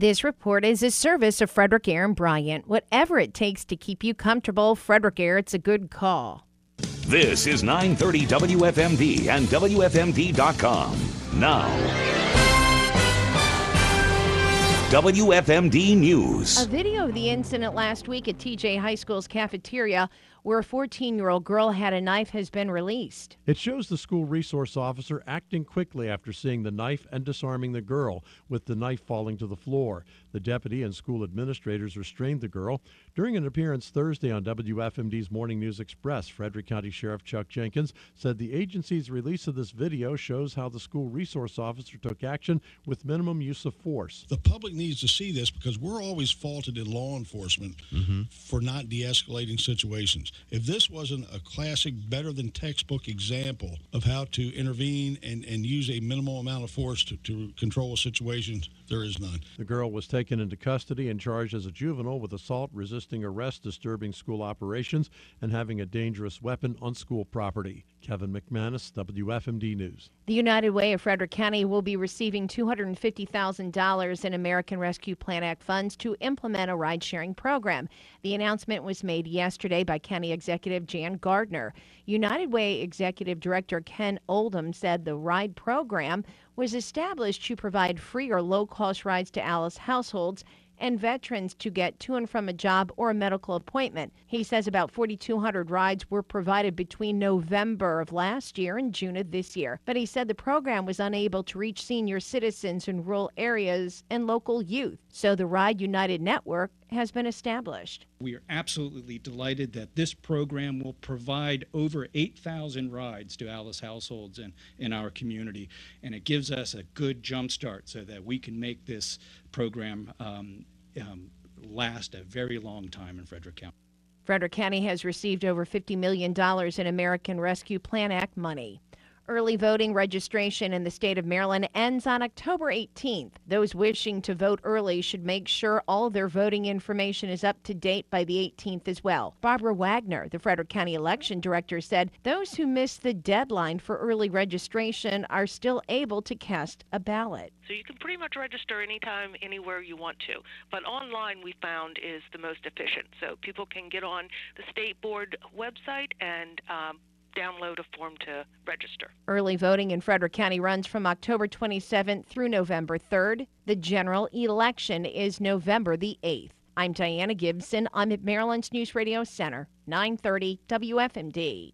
This report is a service of Frederick Air and Bryant. Whatever it takes to keep you comfortable, Frederick Air, it's a good call. This is 930 WFMD and WFMD.com. Now, WFMD News. A video of the incident last week at TJ High School's cafeteria where a 14 year old girl had a knife has been released. It shows the school resource officer acting quickly after seeing the knife and disarming the girl, with the knife falling to the floor. The deputy and school administrators restrained the girl. During an appearance Thursday on WFMD's Morning News Express, Frederick County Sheriff Chuck Jenkins said the agency's release of this video shows how the school resource officer took action with minimum use of force. The public needs to see this because we're always faulted in law enforcement mm-hmm. for not de escalating situations. If this wasn't a classic, better than textbook example of how to intervene and, and use a minimal amount of force to, to control a situation, there is none. The girl was taken into custody and charged as a juvenile with assault, resisting arrest, disturbing school operations, and having a dangerous weapon on school property. Kevin McManus, WFMD News. The United Way of Frederick County will be receiving $250,000 in American Rescue Plan Act funds to implement a ride sharing program. The announcement was made yesterday by County Executive Jan Gardner. United Way Executive Director Ken Oldham said the ride program was established to provide free or low cost rides to Alice households and veterans to get to and from a job or a medical appointment. He says about 4,200 rides were provided between November of last year and June of this year. But he said the program was unable to reach senior citizens in rural areas and local youth. So the Ride United Network has been established. We are absolutely delighted that this program will provide over 8,000 rides to Alice households in, in our community. And it gives us a good jump start so that we can make this program um, um, last a very long time in Frederick County. Frederick County has received over $50 million in American Rescue Plan Act money. Early voting registration in the state of Maryland ends on October 18th. Those wishing to vote early should make sure all their voting information is up to date by the 18th as well. Barbara Wagner, the Frederick County Election Director, said those who missed the deadline for early registration are still able to cast a ballot. So you can pretty much register anytime, anywhere you want to. But online, we found is the most efficient. So people can get on the state board website and um, download a form to register. Early voting in Frederick County runs from October 27th through November 3rd. The general election is November the 8th. I'm Diana Gibson. I'm at Maryland's News Radio Center, 930 WFMD.